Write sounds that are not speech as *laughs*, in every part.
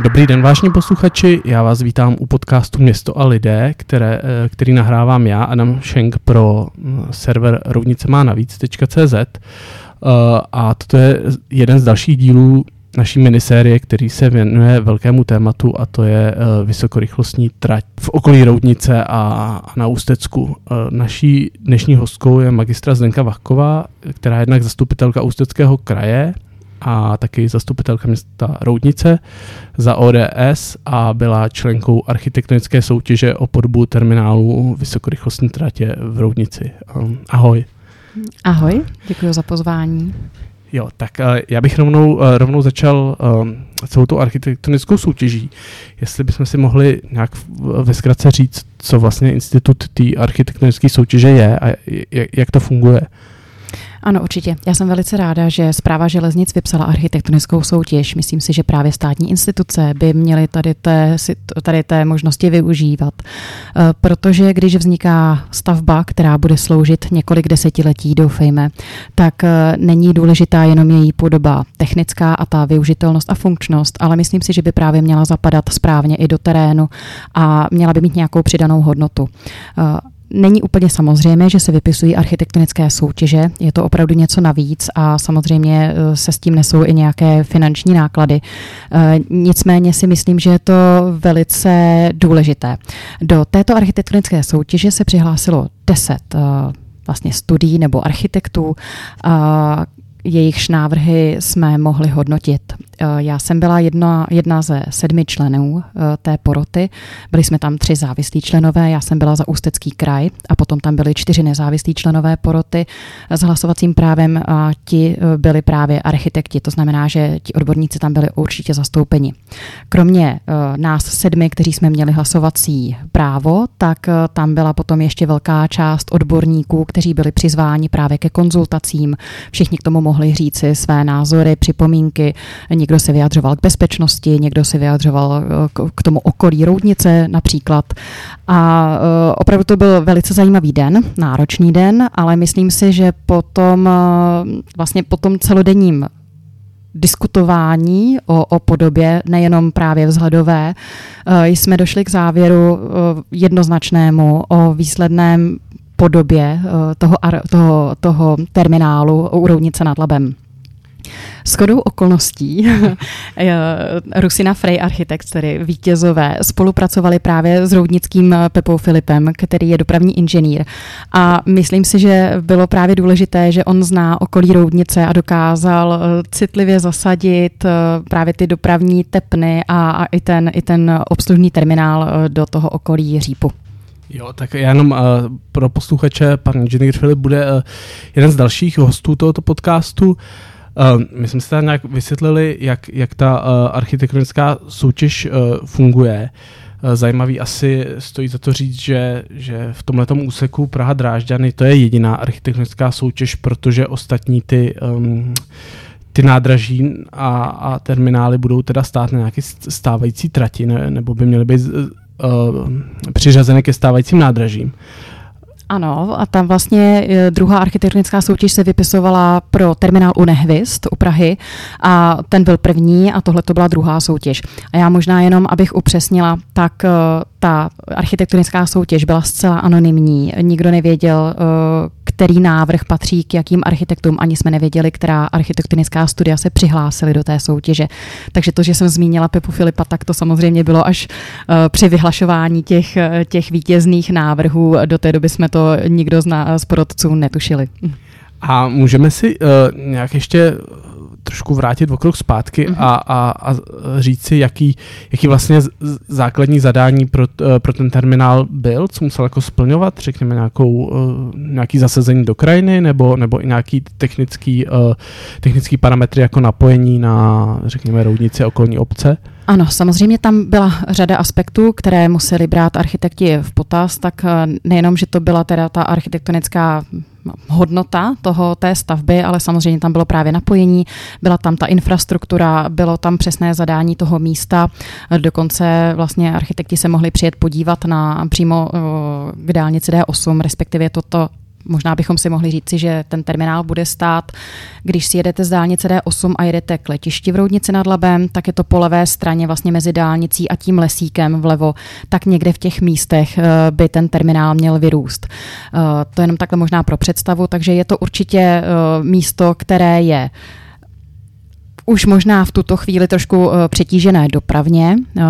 Dobrý den, vážní posluchači, já vás vítám u podcastu Město a lidé, které, eh, který nahrávám já, Adam Schenk, pro mm, server rovnice má navíc.cz eh, a toto je jeden z dalších dílů naší minisérie, který se věnuje velkému tématu a to je eh, vysokorychlostní trať v okolí Roudnice a na Ústecku. Naší dnešní hostkou je magistra Zdenka Vachková, která je jednak zastupitelka Ústeckého kraje a taky zastupitelka města Roudnice za ODS a byla členkou architektonické soutěže o podobu terminálu vysokorychlostní tratě v Roudnici. Um, ahoj. Ahoj, děkuji za pozvání. Jo, tak uh, já bych rovnou, uh, rovnou začal um, celou tu architektonickou soutěží. Jestli bychom si mohli nějak ve zkratce říct, co vlastně institut té architektonické soutěže je a jak, jak to funguje. Ano, určitě. Já jsem velice ráda, že zpráva železnic vypsala architektonickou soutěž. Myslím si, že právě státní instituce by měly tady té, tady té možnosti využívat. Eh, protože když vzniká stavba, která bude sloužit několik desetiletí, doufejme, tak eh, není důležitá jenom její podoba technická a ta využitelnost a funkčnost, ale myslím si, že by právě měla zapadat správně i do terénu a měla by mít nějakou přidanou hodnotu. Není úplně samozřejmé, že se vypisují architektonické soutěže, je to opravdu něco navíc a samozřejmě eh, se s tím nesou i nějaké finanční náklady. Eh, nicméně si myslím, že je to velice důležité. Do této architektonické soutěže se přihlásilo 10 eh, vlastně studií nebo architektů, jejichž návrhy jsme mohli hodnotit. Eh, já jsem byla jedna, jedna ze sedmi členů eh, té poroty. Byli jsme tam tři závislí členové, já jsem byla za Ústecký kraj a potom tam byly čtyři nezávislí členové poroty s hlasovacím právem a ti eh, byli právě architekti, to znamená, že ti odborníci tam byli určitě zastoupeni. Kromě nás sedmi, kteří jsme měli hlasovací právo, tak tam byla potom ještě velká část odborníků, kteří byli přizváni právě ke konzultacím. Všichni k tomu mohli říci své názory, připomínky. Někdo se vyjadřoval k bezpečnosti, někdo se vyjadřoval eh, k tomu okolí roudnice například. A eh, opravdu to byl velice zajímavý den, náročný den, ale myslím si, že potom eh, vlastně po tom celodenním diskutování o, o podobě, nejenom právě vzhledové, jsme došli k závěru jednoznačnému o výsledném podobě toho, toho, toho terminálu u Roudnice nad Labem. Shodou okolností *laughs* Rusina Frey Architects, tedy vítězové, spolupracovali právě s roudnickým Pepou Filipem, který je dopravní inženýr. A myslím si, že bylo právě důležité, že on zná okolí roudnice a dokázal eh, citlivě zasadit eh, právě ty dopravní tepny a, a i, ten, i ten obslužný terminál eh, do toho okolí Řípu. Jo, tak já jenom uh, pro posluchače, pan inženýr Filip bude uh, jeden z dalších hostů tohoto podcastu. Uh, my jsme se tady nějak vysvětlili, jak, jak ta uh, architektonická soutěž uh, funguje. Uh, zajímavý asi stojí za to říct, že, že v tomto úseku Praha Drážďany to je jediná architektonická soutěž, protože ostatní ty um, ty nádraží a, a terminály budou teda stát na nějaké stávající trati, ne, nebo by měly být uh, přiřazeny ke stávajícím nádražím. Ano, a tam vlastně eh, druhá architektonická soutěž se vypisovala pro terminál u Nehvist u Prahy a ten byl první a tohle to byla druhá soutěž. A já možná jenom, abych upřesnila, tak eh, ta architektonická soutěž byla zcela anonymní. Nikdo nevěděl, eh, který návrh patří k jakým architektům, ani jsme nevěděli, která architektonická studia se přihlásily do té soutěže. Takže to, že jsem zmínila Pepu Filipa, tak to samozřejmě bylo až při vyhlašování těch, těch vítězných návrhů. Do té doby jsme to to nikdo z, nás, z porodců netušili. A můžeme si uh, nějak ještě trošku vrátit okrok zpátky mm-hmm. a, a, a říct si, jaký, jaký vlastně základní zadání pro, uh, pro ten terminál byl, co musel jako splňovat, řekněme nějakou, uh, nějaký zasazení do krajiny nebo, nebo i nějaký technický, uh, technický parametry jako napojení na, řekněme, roudnici okolní obce? Ano, samozřejmě tam byla řada aspektů, které museli brát architekti v potaz, tak eh, nejenom, že to byla teda ta architektonická hodnota toho, té stavby, ale samozřejmě tam bylo právě napojení, byla tam ta infrastruktura, bylo tam přesné zadání toho místa, dokonce vlastně architekti se mohli přijet podívat na přímo eh, k dálnici D8, respektive toto možná bychom si mohli říci, že ten terminál bude stát, když si jedete z dálnice D8 a jedete k letišti v Roudnici nad Labem, tak je to po levé straně vlastně mezi dálnicí a tím lesíkem vlevo, tak někde v těch místech by ten terminál měl vyrůst. To je jenom takhle možná pro představu, takže je to určitě místo, které je už možná v tuto chvíli trošku eh, přetížené dopravně. Eh,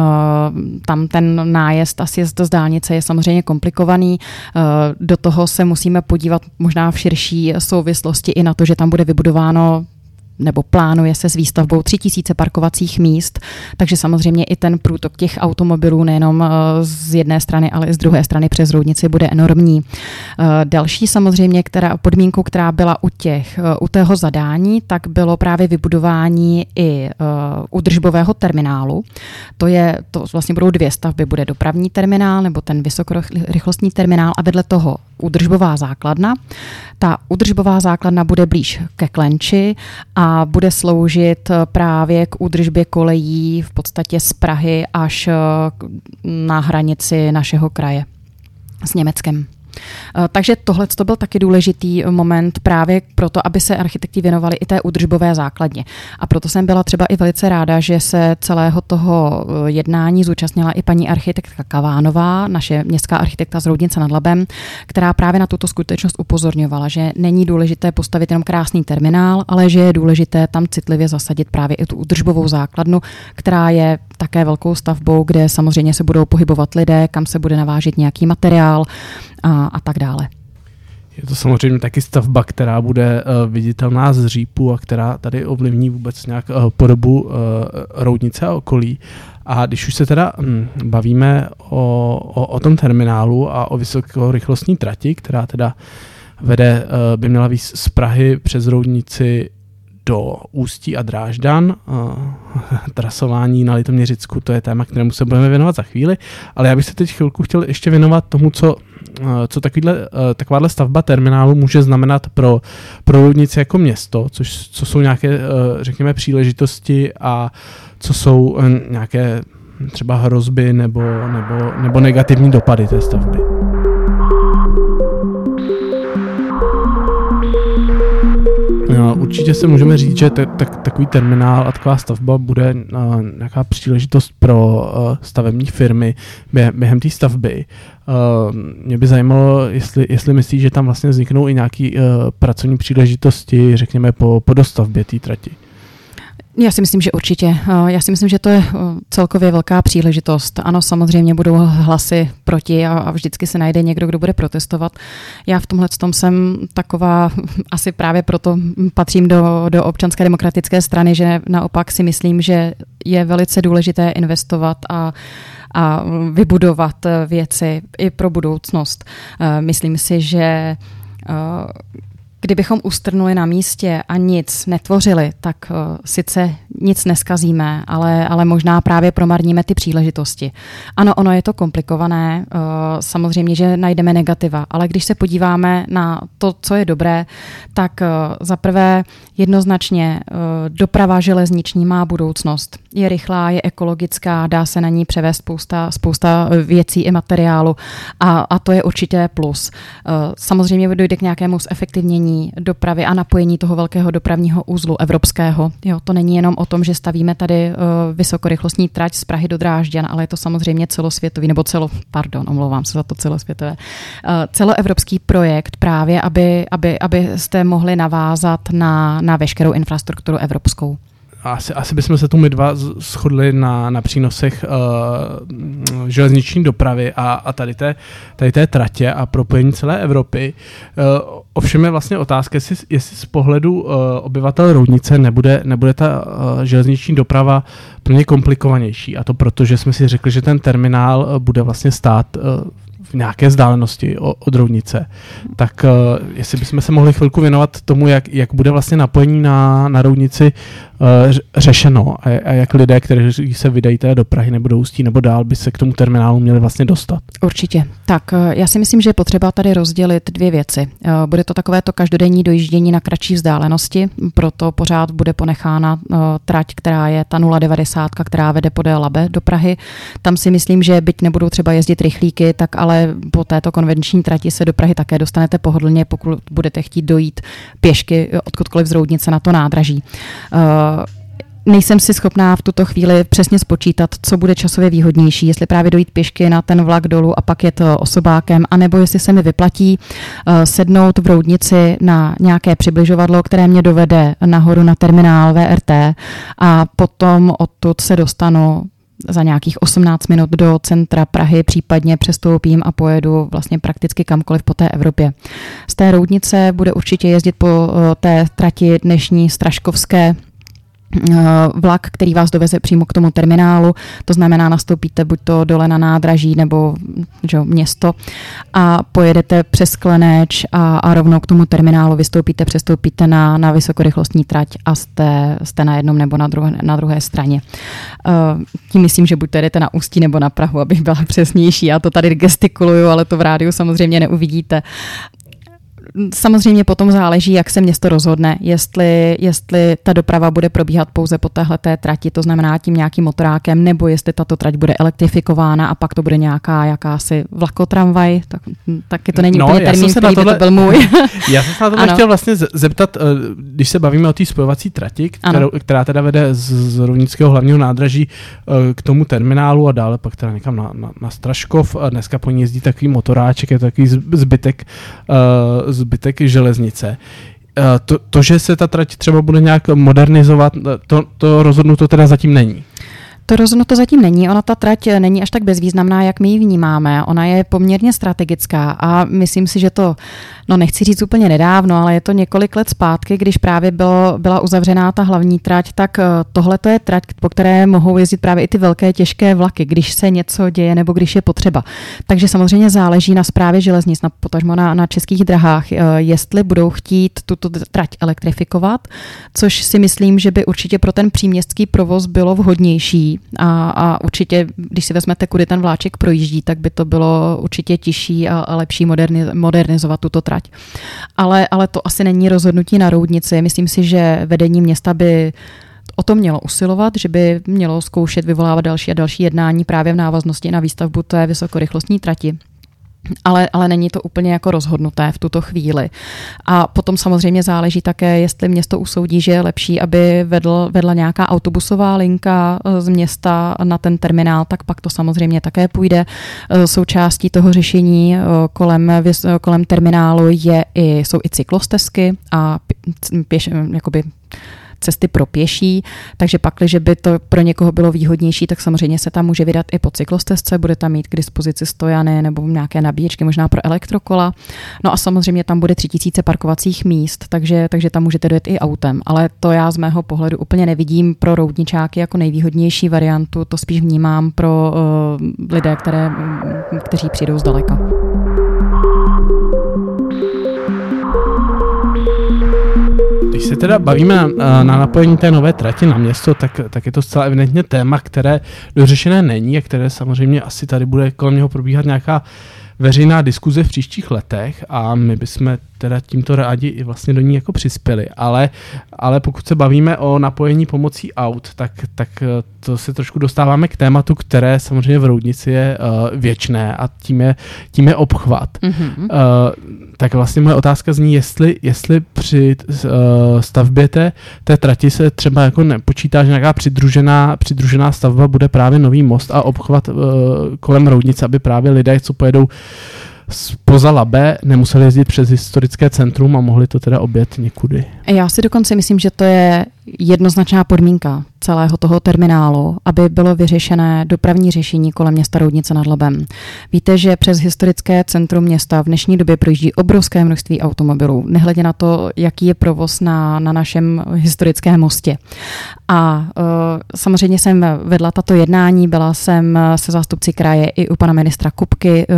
tam ten nájezd a sjezd z dálnice je samozřejmě komplikovaný. Eh, do toho se musíme podívat možná v širší souvislosti i na to, že tam bude vybudováno nebo plánuje se s výstavbou 3000 parkovacích míst, takže samozřejmě i ten průtok těch automobilů nejenom eh, z jedné strany, ale i z druhé strany přes roudnici bude enormní. Eh, další samozřejmě která, podmínkou, která byla u těch, eh, u tého zadání, tak bylo právě vybudování i udržbového terminálu. To je, to vlastně budou dvě stavby, bude dopravní terminál nebo ten vysokorychlostní terminál a vedle toho udržbová základna. Ta udržbová základna bude blíž ke Klenči a bude sloužit právě k údržbě kolejí v podstatě z Prahy až na hranici našeho kraje s Německem. Eh, takže tohle to byl taky důležitý moment právě proto, aby se architekti věnovali i té údržbové základně. A proto jsem byla třeba i velice ráda, že se celého toho eh, jednání zúčastnila i paní architektka Kavánová, naše městská architekta z Roudnice nad Labem, která právě na tuto skutečnost upozorňovala, že není důležité postavit jenom krásný terminál, ale že je důležité tam citlivě zasadit právě i tu údržbovou základnu, která je také velkou stavbou, kde samozřejmě se budou pohybovat lidé, kam se bude navážet nějaký materiál a, a tak dále. Je to samozřejmě taky stavba, která bude uh, viditelná z řípu a která tady ovlivní vůbec nějak uh, podobu uh, roudnice a okolí. A když už se teda hm, bavíme o, o, o tom terminálu a o vysokorychlostní trati, která teda vede, by měla víc z Prahy přes roudnici do Ústí a Drážďan. *laughs* Trasování na Litoměřicku, to je téma, kterému se budeme věnovat za chvíli, ale já bych se teď chvilku chtěl ještě věnovat tomu, co, co takovýhle, takováhle stavba terminálu může znamenat pro, pro Roudnici jako město, což, co jsou nějaké, řekněme, příležitosti a co jsou nějaké třeba hrozby nebo, nebo, nebo negativní dopady té stavby. Určitě se můžeme říct, že te, te, takový terminál a taková stavba bude nějaká příležitost pro stavební firmy během, té stavby. Mě by zajímalo, jestli, jestli myslíš, že tam vlastně vzniknou i nějaké pracovní příležitosti, řekněme, po, po dostavbě té trati. Já si myslím, že určitě. Eh, já si myslím, že to je eh, celkově velká příležitost. Ano, samozřejmě budou hlasy proti a vždycky se najde někdo, kdo bude protestovat. Já v tomhle tom jsem taková, *laughs* asi právě proto patřím do, do občanské demokratické strany, že naopak si myslím, že je velice důležité investovat a a vybudovat věci i pro budoucnost. Eh, myslím si, že Kdybychom ustrnuli na místě a nic netvořili, tak uh, sice nic neskazíme, ale, ale možná právě promarníme ty příležitosti. Ano, ono je to komplikované, uh, samozřejmě, že najdeme negativa, ale když se podíváme na to, co je dobré, tak uh, za prvé jednoznačně uh, doprava železniční má budoucnost. Je rychlá, je ekologická, dá se na ní převést spousta, spousta věcí i materiálu a, a to je určitě plus. Uh, samozřejmě dojde k nějakému zefektivnění propojení dopravy a napojení toho velkého dopravního úzlu evropského. Jo, to není jenom o tom, že stavíme tady uh, vysokorychlostní trať z Prahy do Drážďan, ale je to samozřejmě celosvětový, nebo celo, pardon, omlouvám se za to celosvětové, uh, celoevropský projekt právě, aby, aby, abyste mohli navázat na, na veškerou infrastrukturu evropskou asi, asi bychom se tu my dva shodli na, na přínosech uh, železniční dopravy a, a tady, té, tady té tratě a propojení celé Evropy. Uh, ovšem je vlastně otázka, jestli, jestli z pohledu uh, obyvatel Roudnice nebude, nebude ta uh, železniční doprava pro ně komplikovanější. A to proto, že jsme si řekli, že ten terminál uh, bude vlastně stát uh, v nějaké vzdálenosti od Roudnice, tak uh, jestli bychom se mohli chvilku věnovat tomu, jak, jak bude vlastně napojení na, na Roudnici řešeno a, a jak lidé, kteří se vydají teda do Prahy nebo do Ústí nebo dál, by se k tomu terminálu měli vlastně dostat? Určitě. Tak já si myslím, že je potřeba tady rozdělit dvě věci. Bude to takové to každodenní dojíždění na kratší vzdálenosti, proto pořád bude ponechána trať, která je ta 090, která vede podél Labe do Prahy. Tam si myslím, že byť nebudou třeba jezdit rychlíky, tak ale po této konvenční trati se do Prahy také dostanete pohodlně, pokud budete chtít dojít pěšky odkudkoliv z Roudnice na to nádraží. Uh, nejsem si schopná v tuto chvíli přesně spočítat, co bude časově výhodnější, jestli právě dojít pěšky na ten vlak dolů a pak je to osobákem, anebo jestli se mi vyplatí uh, sednout v Roudnici na nějaké přibližovadlo, které mě dovede nahoru na terminál VRT a potom odtud se dostanu za nějakých 18 minut do centra Prahy, případně přestoupím a pojedu vlastně prakticky kamkoliv po té Evropě. Z té roudnice bude určitě jezdit po eh, té trati dnešní Straškovské Eh, vlak, který vás doveze přímo k tomu terminálu, to znamená nastoupíte buď to dole na nádraží nebo že, město a pojedete přes Kleneč a, a rovnou k tomu terminálu vystoupíte, přestoupíte na, na vysokorychlostní trať a jste, jste na jednom nebo na druhé, na druhé straně. Uh, tím myslím, že buď to jedete na Ústí nebo na Prahu, abych byla *laughs* přesnější. Já to tady gestikuluju, ale to v rádiu samozřejmě neuvidíte samozřejmě potom záleží, jak se město rozhodne, jestli, jestli ta doprava bude probíhat pouze po téhle té trati, to znamená tím nějakým motorákem, nebo jestli tato trať bude elektrifikována a pak to bude nějaká jakási vlakotramvaj, tak, taky to není no, úplně termín, který tohle, by to byl můj. *laughs* já jsem se na to chtěl vlastně zeptat, eh, když se bavíme o té spojovací trati, kterou, která teda vede z, z Rovnického hlavního nádraží eh, k tomu terminálu a dále pak teda někam na, na, na Straškov. Dneska po ní jezdí takový motoráček, je to takový zbytek, uh, zbytek železnice. Eh, to, to, že se ta trať třeba bude nějak modernizovat, to, to rozhodnuto teda zatím není. To rozhodnuto zatím není. Ona ta trať není až tak bezvýznamná, jak my ji vnímáme. Ona je poměrně strategická a myslím si, že to, no nechci říct úplně nedávno, ale je to několik let zpátky, když právě bylo, byla uzavřená ta hlavní trať, tak eh, tohle to je trať, po které mohou jezdit právě i ty velké těžké vlaky, když se něco děje nebo když je potřeba. Takže samozřejmě záleží na správě železnic, na potažmo na, na českých drahách, eh, jestli budou chtít tuto trať elektrifikovat, což si myslím, že by určitě pro ten příměstský provoz bylo vhodnější a, a určitě, když si vezmete, kudy ten vláček projíždí, tak by to bylo určitě těžší a, a lepší moderni, modernizovat tuto trať. Ale, ale to asi není rozhodnutí na roudnici. Myslím si, že vedení města by o to mělo usilovat, že by mělo zkoušet vyvolávat další a další jednání právě v návaznosti na výstavbu té vysokorychlostní trati ale, ale není to úplně jako rozhodnuté v tuto chvíli. A potom samozřejmě záleží také, jestli město usoudí, že je lepší, aby vedl, vedla nějaká autobusová linka eh, z města na ten terminál, tak pak to samozřejmě také půjde. Eh, součástí toho řešení eh, kolem, kolem terminálu je i, jsou i cyklostezky a pěš, jakoby cesty pro pěší, takže pak, když by to pro někoho bylo výhodnější, tak samozřejmě se tam může vydat i po cyklostezce, bude tam mít k dispozici stojany nebo nějaké nabíječky, možná pro elektrokola. No a samozřejmě tam bude 3000 parkovacích míst, takže, takže tam můžete dojet i autem, ale to já z mého pohledu úplně nevidím pro roudničáky jako nejvýhodnější variantu, to spíš vnímám pro uh, lidé, které, kteří přijdou zdaleka. Když se teda bavíme na, na napojení té nové trati na město, tak, tak je to zcela evidentně téma, které dořešené není a které samozřejmě asi tady bude kolem něho probíhat nějaká veřejná diskuze v příštích letech. A my bychom teda tímto rádi i vlastně do ní jako přispěli, ale, ale pokud se bavíme o napojení pomocí aut, tak, tak eh, to se trošku dostáváme k tématu, které samozřejmě v Roudnici je uh, věčné a tím je, tím je obchvat. Mm-hmm. Uh, tak vlastně moje otázka zní, jestli, jestli při uh, stavbě té, té trati se třeba jako nepočítá, že nějaká přidružená, přidružená stavba bude právě nový most a obchvat uh, kolem Roudnice, aby právě lidé, co pojedou spoza Labe nemuseli jezdit přes historické centrum a mohli to teda obět někudy. Já si dokonce myslím, že to je jednoznačná podmínka celého toho terminálu, aby bylo vyřešené dopravní řešení kolem města Roudnice nad Labem. Víte, že přes historické centrum města v dnešní době projíždí obrovské množství automobilů, nehledě na to, jaký je provoz na, na našem historickém mostě. A uh, samozřejmě jsem vedla tato jednání, byla jsem se zástupci kraje i u pana ministra Kupky, uh,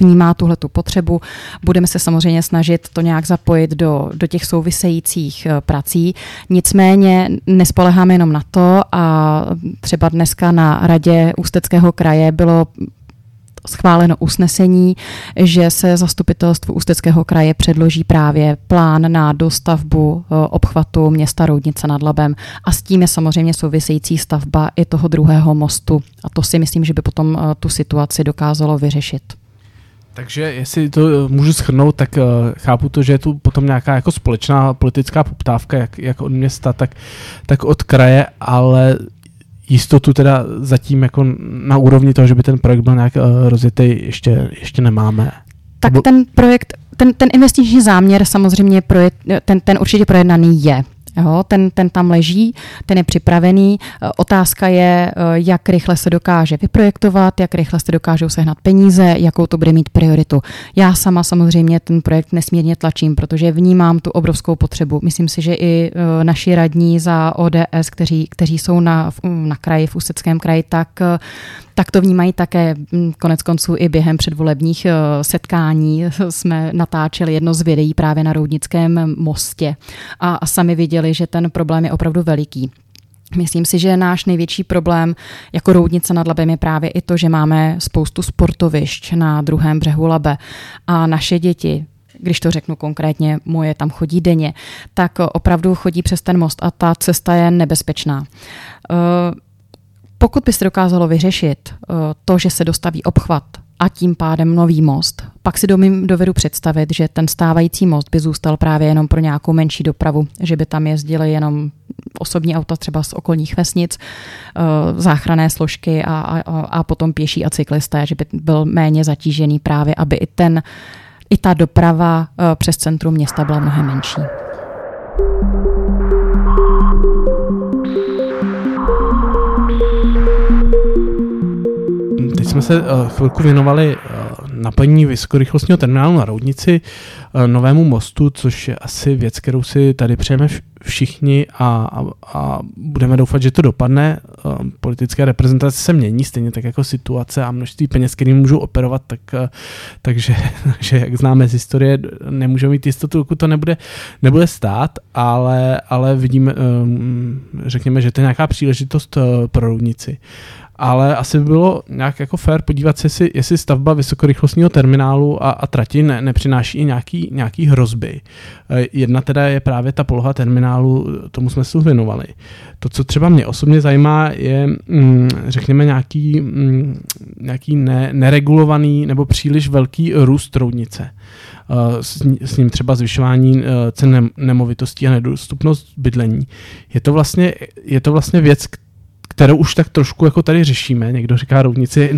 vnímá tuhle tu potřebu. Budeme se samozřejmě snažit to nějak zapojit do, do těch souvisejících uh, prací. Nicméně nespoleháme jenom na to a třeba dneska na radě Ústeckého kraje bylo schváleno usnesení, že se zastupitelstvu Ústeckého kraje předloží právě plán na dostavbu eh, obchvatu města Roudnice nad Labem a s tím je samozřejmě související stavba i toho druhého mostu a to si myslím, že by potom eh, tu situaci dokázalo vyřešit. Takže jestli to eh, můžu schrnout, tak chápu to, že je tu potom nějaká jako společná politická poptávka, jak, jak od města, tak, tak od kraje, ale jistotu teda zatím jako na úrovni toho, že by ten projekt byl nějak uh, rozjetý, ještě, ještě nemáme. Tak ten projekt, ten, ten investiční záměr samozřejmě projekt, ten, ten určitě projednaný je. Jo, ten, ten tam leží, ten je připravený. E, otázka je, e, jak rychle se dokáže vyprojektovat, jak rychle se dokážou sehnat peníze, jakou to bude mít prioritu. Já sama samozřejmě ten projekt nesmírně tlačím, protože vnímám tu obrovskou potřebu. Myslím si, že i e, naši radní za ODS, kteří, kteří jsou na, na kraji, v Ústeckém kraji, tak tak to vnímají také mm, konec konců i během předvolebních eh, setkání. *laughs* Jsme natáčeli jedno z videí právě na Roudnickém mostě a, a sami viděli, že ten problém je opravdu veliký. Myslím si, že náš největší problém jako Roudnice nad Labem je právě i to, že máme spoustu sportovišť na druhém břehu Labe a naše děti, když to řeknu konkrétně, moje tam chodí denně, tak opravdu chodí přes ten most a ta cesta je nebezpečná. Uh, pokud by se dokázalo vyřešit uh, to, že se dostaví obchvat a tím pádem nový most, pak si domím, dovedu představit, že ten stávající most by zůstal právě jenom pro nějakou menší dopravu, že by tam jezdily jenom osobní auta třeba z okolních vesnic, uh, záchranné složky a, a, a potom pěší a cyklisté, že by byl méně zatížený právě, aby i ten i ta doprava uh, přes centrum města byla mnohem menší. Jsme se uh, chvilku věnovali uh, naplnění vysokorychlostního terminálu na Roudnici, uh, novému mostu, což je asi věc, kterou si tady přejeme všichni a, a, a budeme doufat, že to dopadne. Politické reprezentace se mění, stejně tak jako situace a množství peněz, kterým můžou operovat, tak, takže, *laughs* že jak známe z historie, nemůžeme mít jistotu, dokud to nebude, nebude stát, ale, ale vidíme, řekněme, že to je nějaká příležitost pro Roudnici ale asi by bylo nějak jako fair podívat se, jestli, jestli stavba vysokorychlostního terminálu a, a trati ne, nepřináší i nějaký, nějaký hrozby. E, jedna teda je právě ta poloha terminálu, tomu jsme se věnovali. To, co třeba mě osobně zajímá, je, mm, řekněme, nějaký, mm, nějaký ne, neregulovaný nebo příliš velký růst roudnice. E, s, s ním třeba zvyšování e, cen nemovitostí a nedostupnost bydlení. Je to vlastně, je to vlastně věc, kterou už tak trošku jako tady řešíme. Někdo říká roudnici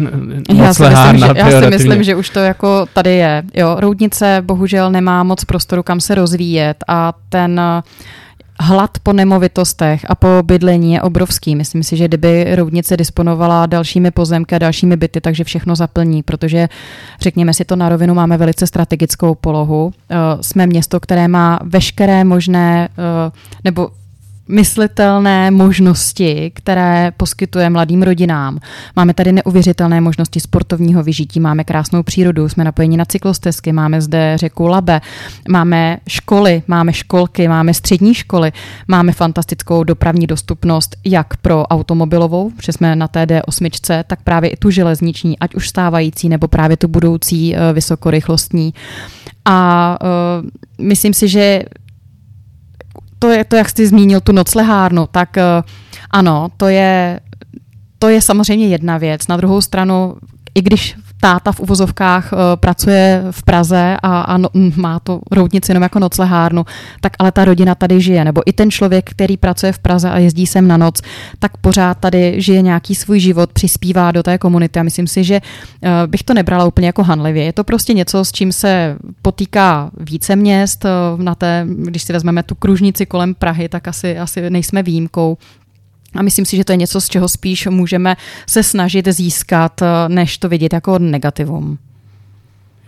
já si, myslím, že, já si myslím, že už to jako tady je. Jo, roudnice bohužel nemá moc prostoru, kam se rozvíjet a ten hlad po nemovitostech a po bydlení je obrovský. Myslím si, že kdyby Roudnice disponovala dalšími pozemky a dalšími byty, takže všechno zaplní, protože řekněme si to na rovinu, máme velice strategickou polohu. Eh, jsme město, které má veškeré možné, eh, nebo myslitelné možnosti, které poskytuje mladým rodinám. Máme tady neuvěřitelné možnosti sportovního vyžití, máme krásnou přírodu, jsme napojeni na cyklostezky, máme zde řeku Labe, máme školy, máme školky, máme střední školy, máme fantastickou dopravní dostupnost jak pro automobilovou, že jsme na té D8, tak právě i tu železniční, ať už stávající nebo právě tu budoucí uh, vysokorychlostní. A uh, myslím si, že to je to, jak jsi zmínil tu noclehárnu, tak eh, ano, to je, to je samozřejmě jedna věc. Na druhou stranu, i když táta v uvozovkách uh, pracuje v Praze a, a no, má to roudnici jenom jako noclehárnu, tak ale ta rodina tady žije. Nebo i ten člověk, který pracuje v Praze a jezdí sem na noc, tak pořád tady žije nějaký svůj život, přispívá do té komunity. A myslím si, že uh, bych to nebrala úplně jako hanlivě. Je to prostě něco, s čím se potýká více měst. Uh, na té, když si vezmeme tu kružnici kolem Prahy, tak asi, asi nejsme výjimkou. A myslím si, že to je něco, z čeho spíš můžeme se snažit získat, než to vidět jako negativum.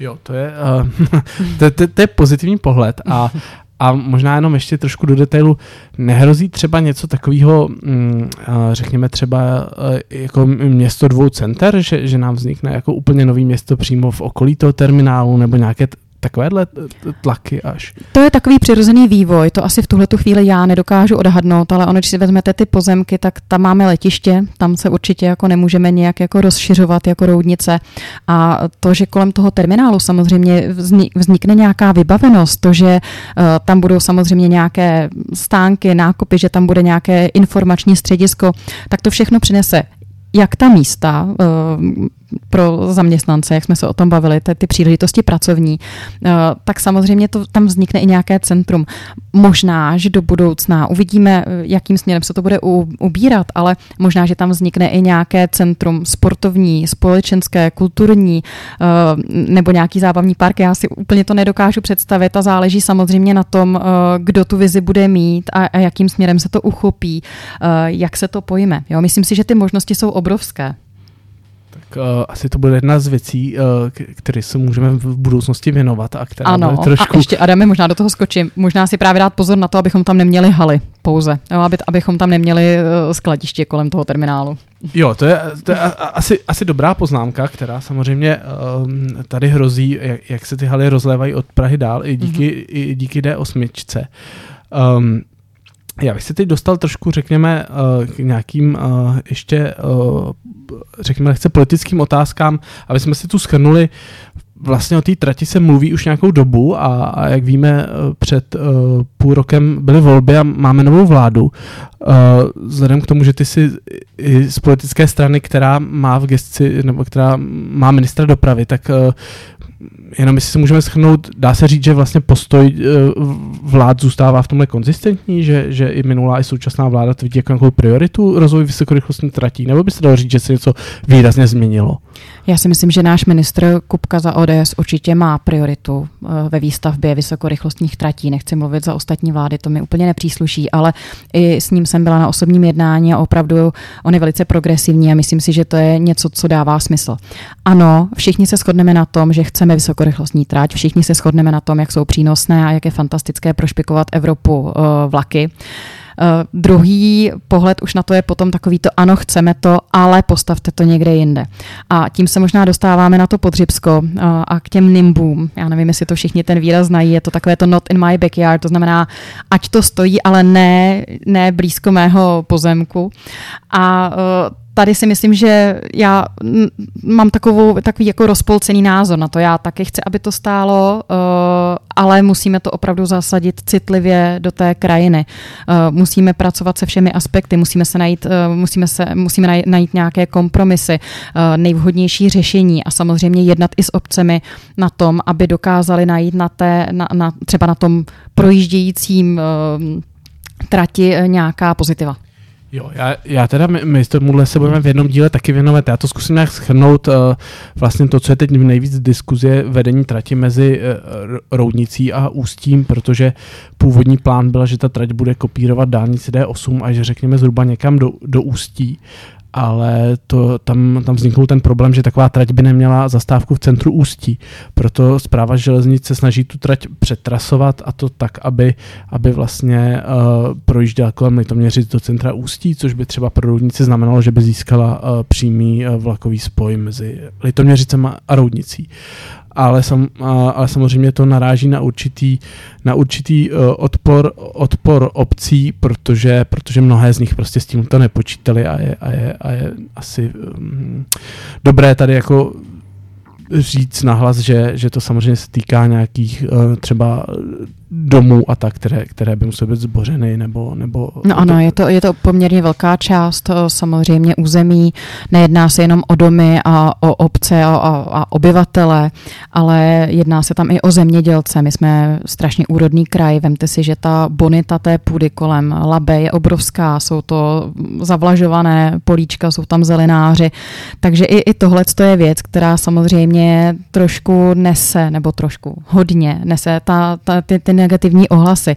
Jo, to je, uh, *laughs* to, to, to je pozitivní pohled a, *laughs* a možná jenom ještě trošku do detailu, nehrozí třeba něco takového, mm, řekněme třeba jako město dvou center, že, že nám vznikne jako úplně nový město přímo v okolí toho terminálu nebo nějaké takovéhle tlaky až. To je takový přirozený vývoj, to asi v tuhle chvíli já nedokážu odhadnout, ale ono, když si vezmete ty pozemky, tak tam máme letiště, tam se určitě jako nemůžeme nějak jako rozšiřovat jako roudnice a to, že kolem toho terminálu samozřejmě vznikne nějaká vybavenost, to, že uh, tam budou samozřejmě nějaké stánky, nákupy, že tam bude nějaké informační středisko, tak to všechno přinese jak ta místa uh, pro zaměstnance, jak jsme se o tom bavili, ty, ty příležitosti pracovní, uh, tak samozřejmě to, tam vznikne i nějaké centrum. Možná, že do budoucna uvidíme, eh, jakým směrem se to bude u, ubírat, ale možná, že tam vznikne i nějaké centrum sportovní, společenské, kulturní uh, nebo nějaký zábavní park. Já si úplně to nedokážu představit a záleží samozřejmě na tom, kdo tu vizi bude mít a, a jakým směrem se to uchopí, jak se to pojme. Jo? Myslím si, že ty možnosti jsou obrovské. Tak uh, asi to bude jedna z věcí, uh, které se můžeme v budoucnosti věnovat a která ano, bude trošku... a ještě Adame, možná do toho skočím. Možná si právě dát pozor na to, abychom tam neměli haly pouze, jo, aby, abychom tam neměli uh, skladiště kolem toho terminálu. Jo, to je, to je asi, asi dobrá poznámka, která samozřejmě um, tady hrozí, jak, jak se ty haly rozlévají od Prahy dál i díky, mm-hmm. i díky D8. Um, já bych se teď dostal trošku, řekněme, uh, k nějakým uh, ještě, uh, řekněme, lehce politickým otázkám, aby jsme si tu schrnuli. Vlastně o té trati se mluví už nějakou dobu a, a jak víme, před půl rokem byly volby a máme novou vládu. Vzhledem k tomu, že ty si i z politické strany, která má v gesci, nebo která má ministra dopravy, tak jenom jestli si můžeme schrnout, dá se říct, že vlastně postoj eh, vlád zůstává v tomhle konzistentní, že, že i minulá, i současná vláda to vidí jako nějakou prioritu rozvoj vysokorychlostní tratí, nebo by se dalo říct, že se něco výrazně změnilo? Já si myslím, že náš ministr Kupka za ODS určitě má prioritu eh, ve výstavbě vysokorychlostních tratí. Nechci mluvit za ostatní vlády, to mi úplně nepřísluší, ale i s ním jsem byla na osobním jednání a opravdu on je velice progresivní a myslím si, že to je něco, co dává smysl. Ano, všichni se shodneme na tom, že chceme vysokorychlostní trať, všichni se shodneme na tom, jak jsou přínosné a jak je fantastické prošpikovat Evropu uh, vlaky. Uh, druhý pohled už na to je potom takový to, ano, chceme to, ale postavte to někde jinde. A tím se možná dostáváme na to podřibsko uh, a k těm nimbům. Já nevím, jestli to všichni ten výraz znají, je to takové to not in my backyard, to znamená, ať to stojí, ale ne, ne blízko mého pozemku. A uh, tady si myslím, že já mám takovou, takový jako rozpolcený názor na to. Já taky chci, aby to stálo, uh, ale musíme to opravdu zasadit citlivě do té krajiny. Uh, musíme pracovat se všemi aspekty, musíme se najít, uh, musíme se, musíme najít nějaké kompromisy, nejvhodnější řešení a samozřejmě jednat i s obcemi na tom, aby dokázali najít na té, na, na, třeba na tom projíždějícím trati nějaká pozitiva. Jo, já, já teda, my, my tomuhle se budeme v jednom díle taky věnovat. Já to zkusím nějak schrnout. Uh, vlastně to, co je teď nejvíc diskuze, vedení trati mezi uh, Roudnicí a Ústím, protože původní plán byl, že ta trať bude kopírovat dálnici D8 až řekněme zhruba někam do, do Ústí ale to, tam, tam vzniknul ten problém, že taková trať by neměla zastávku v centru Ústí. Proto zpráva železnice snaží tu trať přetrasovat a to tak, aby, aby vlastně uh, projížděla kolem Litoměřic do centra Ústí, což by třeba pro Roudnici znamenalo, že by získala uh, přímý uh, vlakový spoj mezi Litoměřicem a Roudnicí ale, sam, ale samozřejmě to naráží na určitý, na určitý uh, odpor, odpor obcí, protože, protože mnohé z nich prostě s tím to nepočítali a je, a je, a je asi um, dobré tady jako říct nahlas, že, že to samozřejmě se týká nějakých uh, třeba domů a tak, které, které by musely být zbořeny nebo... nebo no ano, je to, je to poměrně velká část samozřejmě území. Nejedná se jenom o domy a o obce a, a, a obyvatele, ale jedná se tam i o zemědělce. My jsme strašně úrodný kraj. Vemte si, že ta bonita té půdy kolem Labe je obrovská. Jsou to zavlažované políčka, jsou tam zelenáři. Takže i, i tohle je věc, která samozřejmě trošku nese, nebo trošku hodně nese ta, ta, ty, ty negativní ohlasy.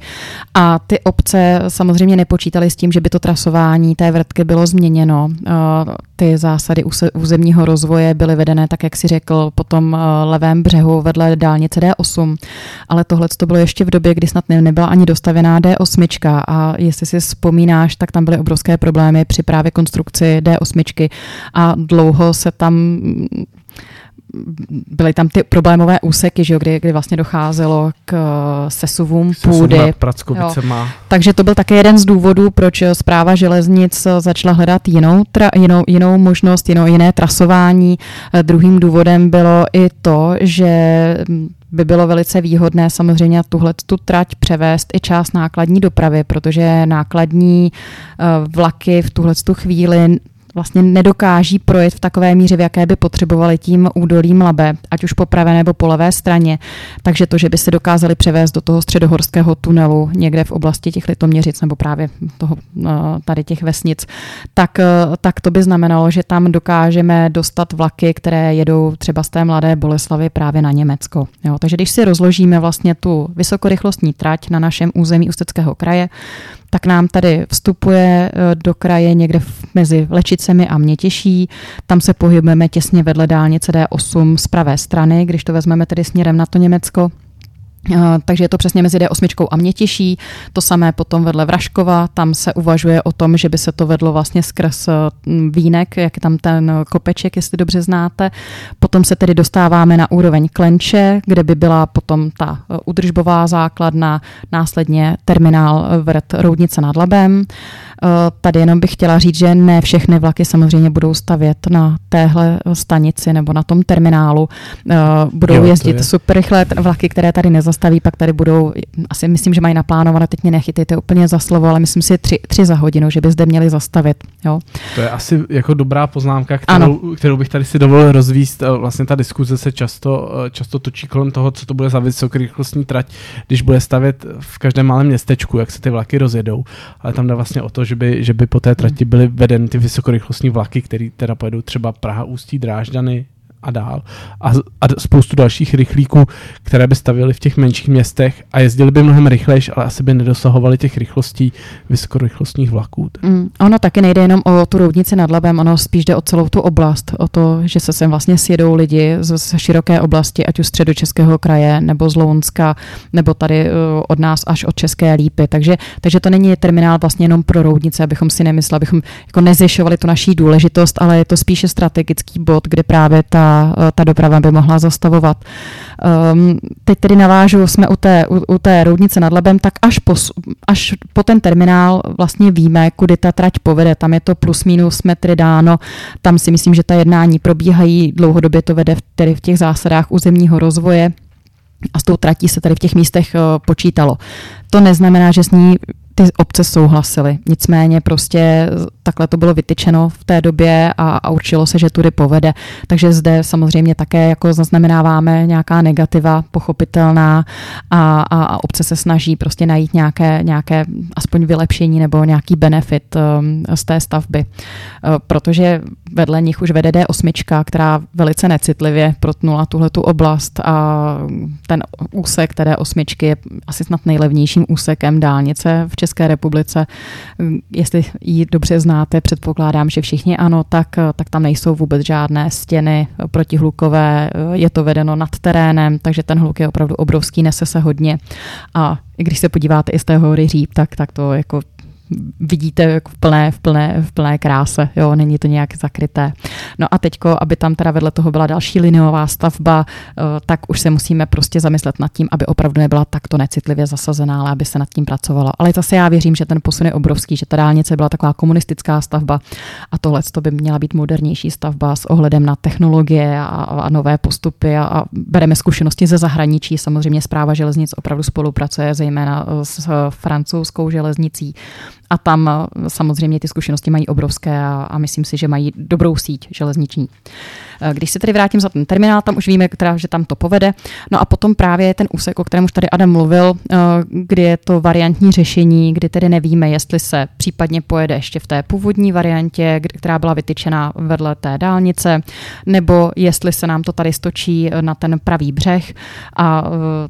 A ty obce samozřejmě nepočítaly s tím, že by to trasování té vrtky bylo změněno. Uh, ty zásady územního rozvoje byly vedené, tak jak si řekl, po tom uh, levém břehu vedle dálnice D8, ale tohle to bylo ještě v době, kdy snad nebyla ani dostavená D8 a jestli si vzpomínáš, tak tam byly obrovské problémy při právě konstrukci D8 a dlouho se tam byly tam ty problémové úseky, že jo, kdy, kdy vlastně docházelo k eh, sesuvům půdy. Takže to byl také jeden z důvodů, proč zpráva železnic začala hledat jinou, tra, jinou, jinou možnost, jinou, jiné trasování. Eh, druhým důvodem bylo i to, že by bylo velice výhodné samozřejmě tuhle tu trať převést i část nákladní dopravy, protože nákladní eh, vlaky v tuhle tu chvíli vlastně nedokáží projet v takové míře, v jaké by potřebovali tím údolím Labe, ať už po pravé nebo po levé straně. Takže to, že by se dokázali převést do toho středohorského tunelu někde v oblasti těch litoměřic nebo právě toho, eh, tady těch vesnic, tak, eh, tak to by znamenalo, že tam dokážeme dostat vlaky, které jedou třeba z té mladé Boleslavy právě na Německo. Jo, takže když si rozložíme vlastně tu vysokorychlostní trať na našem území Ústeckého kraje, tak nám tady vstupuje eh, do kraje někde mezi Lečicemi a Mětěší. Tam se pohybujeme těsně vedle dálnice D8 z pravé strany, když to vezmeme tedy směrem na to Německo. Eh, takže je to přesně mezi D8 a mě těší. To samé potom vedle Vraškova, tam se uvažuje o tom, že by se to vedlo vlastně skrz eh, Vínek, jak je tam ten kopeček, jestli dobře znáte. Potom se tedy dostáváme na úroveň Klenče, kde by byla potom ta eh, udržbová základna, následně terminál vrt Roudnice nad Labem. Tady jenom bych chtěla říct, že ne všechny vlaky samozřejmě budou stavět na téhle stanici nebo na tom terminálu. Budou jo, jezdit super rychlé vlaky, které tady nezastaví zastaví, pak tady budou, asi myslím, že mají naplánované, teď mě nechytejte úplně za slovo, ale myslím si tři, tři za hodinu, že by zde měli zastavit. Jo. To je asi jako dobrá poznámka, kterou, kterou bych tady si dovolil rozvíst. Eh, vlastně ta diskuze se často, eh, často točí kolem toho, co to bude za vysokorychlostní trať, když bude stavět v každém malém městečku, jak se ty vlaky rozjedou. Ale tam jde vlastně o to, že by, že by po té trati byly vedeny ty vysokorychlostní vlaky, které teda pojedou třeba Praha, Ústí, Drážďany, a dál. A, a spoustu dalších rychlíků, které by stavili v těch menších městech a jezdili by mnohem rychlejš, ale asi by nedosahovali těch rychlostí vysokorychlostních vlaků. Mm, ono taky nejde jenom o tu roudnici nad Labem, ono spíš jde o celou tu oblast, o to, že se sem vlastně sjedou lidi z, z široké oblasti, ať už středočeského kraje, nebo z Lounska, nebo tady uh, od nás až od České Lípy. Takže, takže to není terminál vlastně jenom pro roudnice, abychom si nemysleli, abychom jako nezvyšovali tu naší důležitost, ale je to spíše strategický bod, kde právě ta ta, doprava by mohla zastavovat. Um, teď tedy navážu, jsme u té, u, u té roudnice nad Labem, tak až po, až po ten terminál vlastně víme, kudy ta trať povede. Tam je to plus minus metry dáno, tam si myslím, že ta jednání probíhají, dlouhodobě to vede v, tedy v těch zásadách územního rozvoje a s tou tratí se tady v těch místech uh, počítalo. To neznamená, že s ní ty obce souhlasily. Nicméně prostě takhle to bylo vytyčeno v té době a, a určilo se, že tudy povede. Takže zde samozřejmě také jako zaznamenáváme nějaká negativa pochopitelná a, a, a obce se snaží prostě najít nějaké, nějaké aspoň vylepšení nebo nějaký benefit um, z té stavby. Uh, protože vedle nich už vede D8, která velice necitlivě protnula tuhle tu oblast a ten úsek té D8 je asi snad nejlevnějším úsekem dálnice v České republice. Jestli ji dobře znáte, předpokládám, že všichni ano, tak, tak tam nejsou vůbec žádné stěny protihlukové, je to vedeno nad terénem, takže ten hluk je opravdu obrovský, nese se hodně a i když se podíváte i z té hory Říp, tak, tak to jako vidíte v plné, v plné, v plné kráse, jo, není to nějak zakryté. No a teďko, aby tam teda vedle toho byla další lineová stavba, eh, tak už se musíme prostě zamyslet nad tím, aby opravdu nebyla takto necitlivě zasazená, ale aby se nad tím pracovalo. Ale zase já věřím, že ten posun je obrovský, že ta dálnice byla taková komunistická stavba a tohle to by měla být modernější stavba s ohledem na technologie a, a nové postupy a, a bereme zkušenosti ze zahraničí. Samozřejmě zpráva železnic opravdu spolupracuje zejména s francouzskou železnicí a tam samozřejmě ty zkušenosti mají obrovské a, a myslím si, že mají dobrou síť železniční. Když se tedy vrátím za ten terminál, tam už víme, která, že tam to povede. No a potom právě ten úsek, o kterém už tady Adam mluvil, kdy je to variantní řešení, kdy tedy nevíme, jestli se případně pojede ještě v té původní variantě, která byla vytyčena vedle té dálnice, nebo jestli se nám to tady stočí na ten pravý břeh a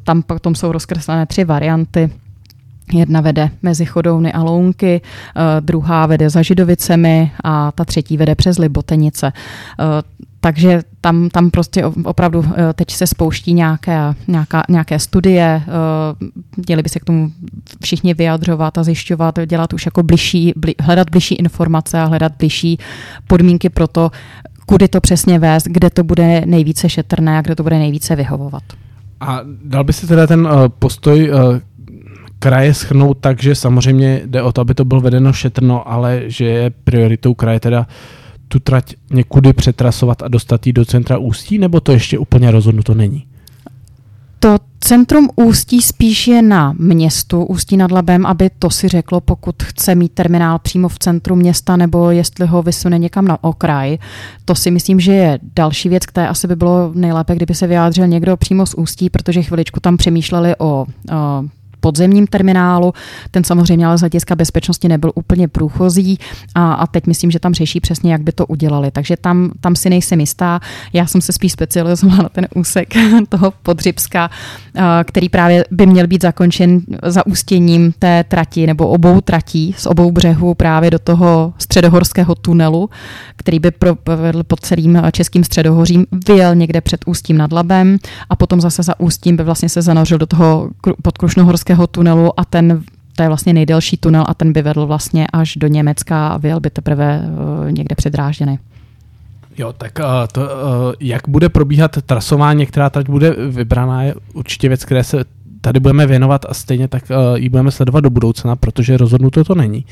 tam potom jsou rozkreslené tři varianty Jedna vede mezi Chodouny a Lounky, eh, druhá vede za Židovicemi a ta třetí vede přes Libotenice. Eh, takže tam, tam prostě opravdu eh, teď se spouští nějaké, nějaká, nějaké studie, měli by se k tomu všichni vyjadřovat a zjišťovat, dělat už jako bližší, bli, hledat bližší informace a hledat bližší podmínky pro to, kudy to přesně vést, kde to bude nejvíce šetrné a kde to bude nejvíce vyhovovat. A dal by si teda ten postoj kraje schrnout tak, že samozřejmě jde o to, aby to bylo vedeno šetrno, ale že je prioritou kraje teda tu trať někudy přetrasovat a dostat ji do centra Ústí, nebo to ještě úplně rozhodnuto není? To centrum Ústí spíš je na městu Ústí nad Labem, aby to si řeklo, pokud chce mít terminál přímo v centru města, nebo jestli ho vysune někam na okraj. To si myslím, že je další věc, které asi by bylo nejlépe, kdyby se vyjádřil někdo přímo z Ústí, protože chviličku tam přemýšleli o, o podzemním terminálu. Ten samozřejmě ale z hlediska bezpečnosti nebyl úplně průchozí a, a teď myslím, že tam řeší přesně, jak by to udělali. Takže tam, tam si nejsem jistá. Já jsem se spíš specializovala na ten úsek *laughs* toho Podřibska, který právě by měl být zakončen zaústěním té trati nebo obou tratí z obou břehů právě do toho středohorského tunelu, který by provedl pod celým českým středohořím, vyjel někde před Ústím nad Labem a potom zase za Ústím by vlastně se zanořil do toho podkrušnohorského Baltského tunelu a ten to je vlastně nejdelší tunel a ten by vedl vlastně až do Německa a vyjel by teprve uh, někde před Drážděny. Jo, tak uh, to, uh, jak bude probíhat trasování, která teď bude vybraná, je určitě věc, které se tady budeme věnovat a stejně tak uh, ji budeme sledovat do budoucna, protože rozhodnuto to není.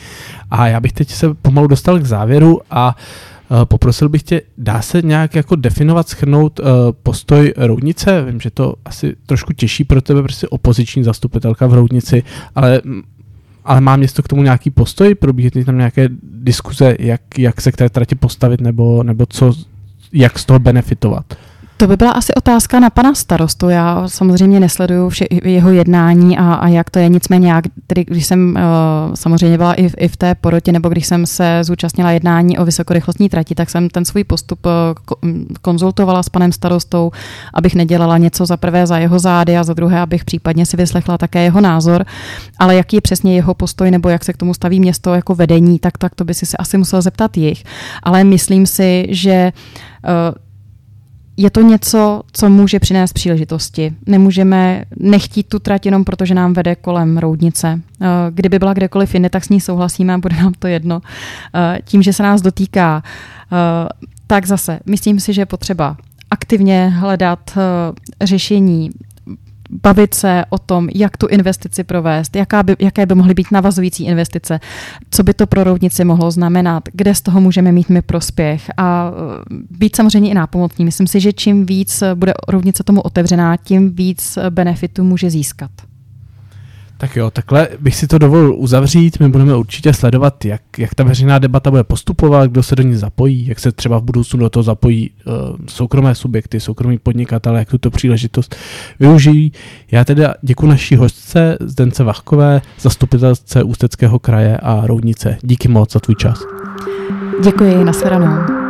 A já bych teď se pomalu dostal k závěru a uh, Eh, poprosil bych tě, dá se nějak jako definovat, schrnout uh, postoj Roudnice? Vím, že to asi trošku těžší pro tebe, prostě opoziční zastupitelka v Roudnici, ale, ale má město k tomu nějaký postoj? Probíhají tam nějaké diskuze, jak, jak se k té trati postavit nebo, nebo co, jak z toho benefitovat? To by byla asi otázka na pana starostu. Já samozřejmě nesleduju vše, jeho jednání a, a jak to je. Nicméně, já, tedy, když jsem uh, samozřejmě byla i v, i v té porotě, nebo když jsem se zúčastnila jednání o vysokorychlostní trati, tak jsem ten svůj postup uh, konzultovala s panem starostou, abych nedělala něco za prvé za jeho zády a za druhé, abych případně si vyslechla také jeho názor. Ale jaký je přesně jeho postoj, nebo jak se k tomu staví město jako vedení, tak, tak to by si se asi musel zeptat jich. Ale myslím si, že uh, je to něco, co může přinést příležitosti. Nemůžeme nechtít tu trať jenom protože nám vede kolem roudnice. Eh, kdyby byla kdekoliv jinde, tak s ní souhlasíme a bude nám to jedno. Eh, tím, že se nás dotýká, eh, tak zase myslím si, že je potřeba aktivně hledat řešení bavit se o tom, jak tu investici provést, jaká by, jaké by mohly být navazující investice, co by to pro rovnici mohlo znamenat, kde z toho můžeme mít my prospěch a e, být samozřejmě i nápomocní. Myslím si, že čím víc bude rovnice tomu otevřená, tím víc benefitů může získat. Tak jo, takhle bych si to dovolil uzavřít. My budeme určitě sledovat, jak, jak ta veřejná debata bude postupovat, kdo se do ní zapojí, jak se třeba v budoucnu do toho zapojí uh, soukromé subjekty, soukromí podnikatele, jak tuto příležitost využijí. Já teda děkuji naší hostce Zdence Vachkové, zastupitelce Ústeckého kraje a Roudnice. Díky moc za tvůj čas. Děkuji, nashledanou.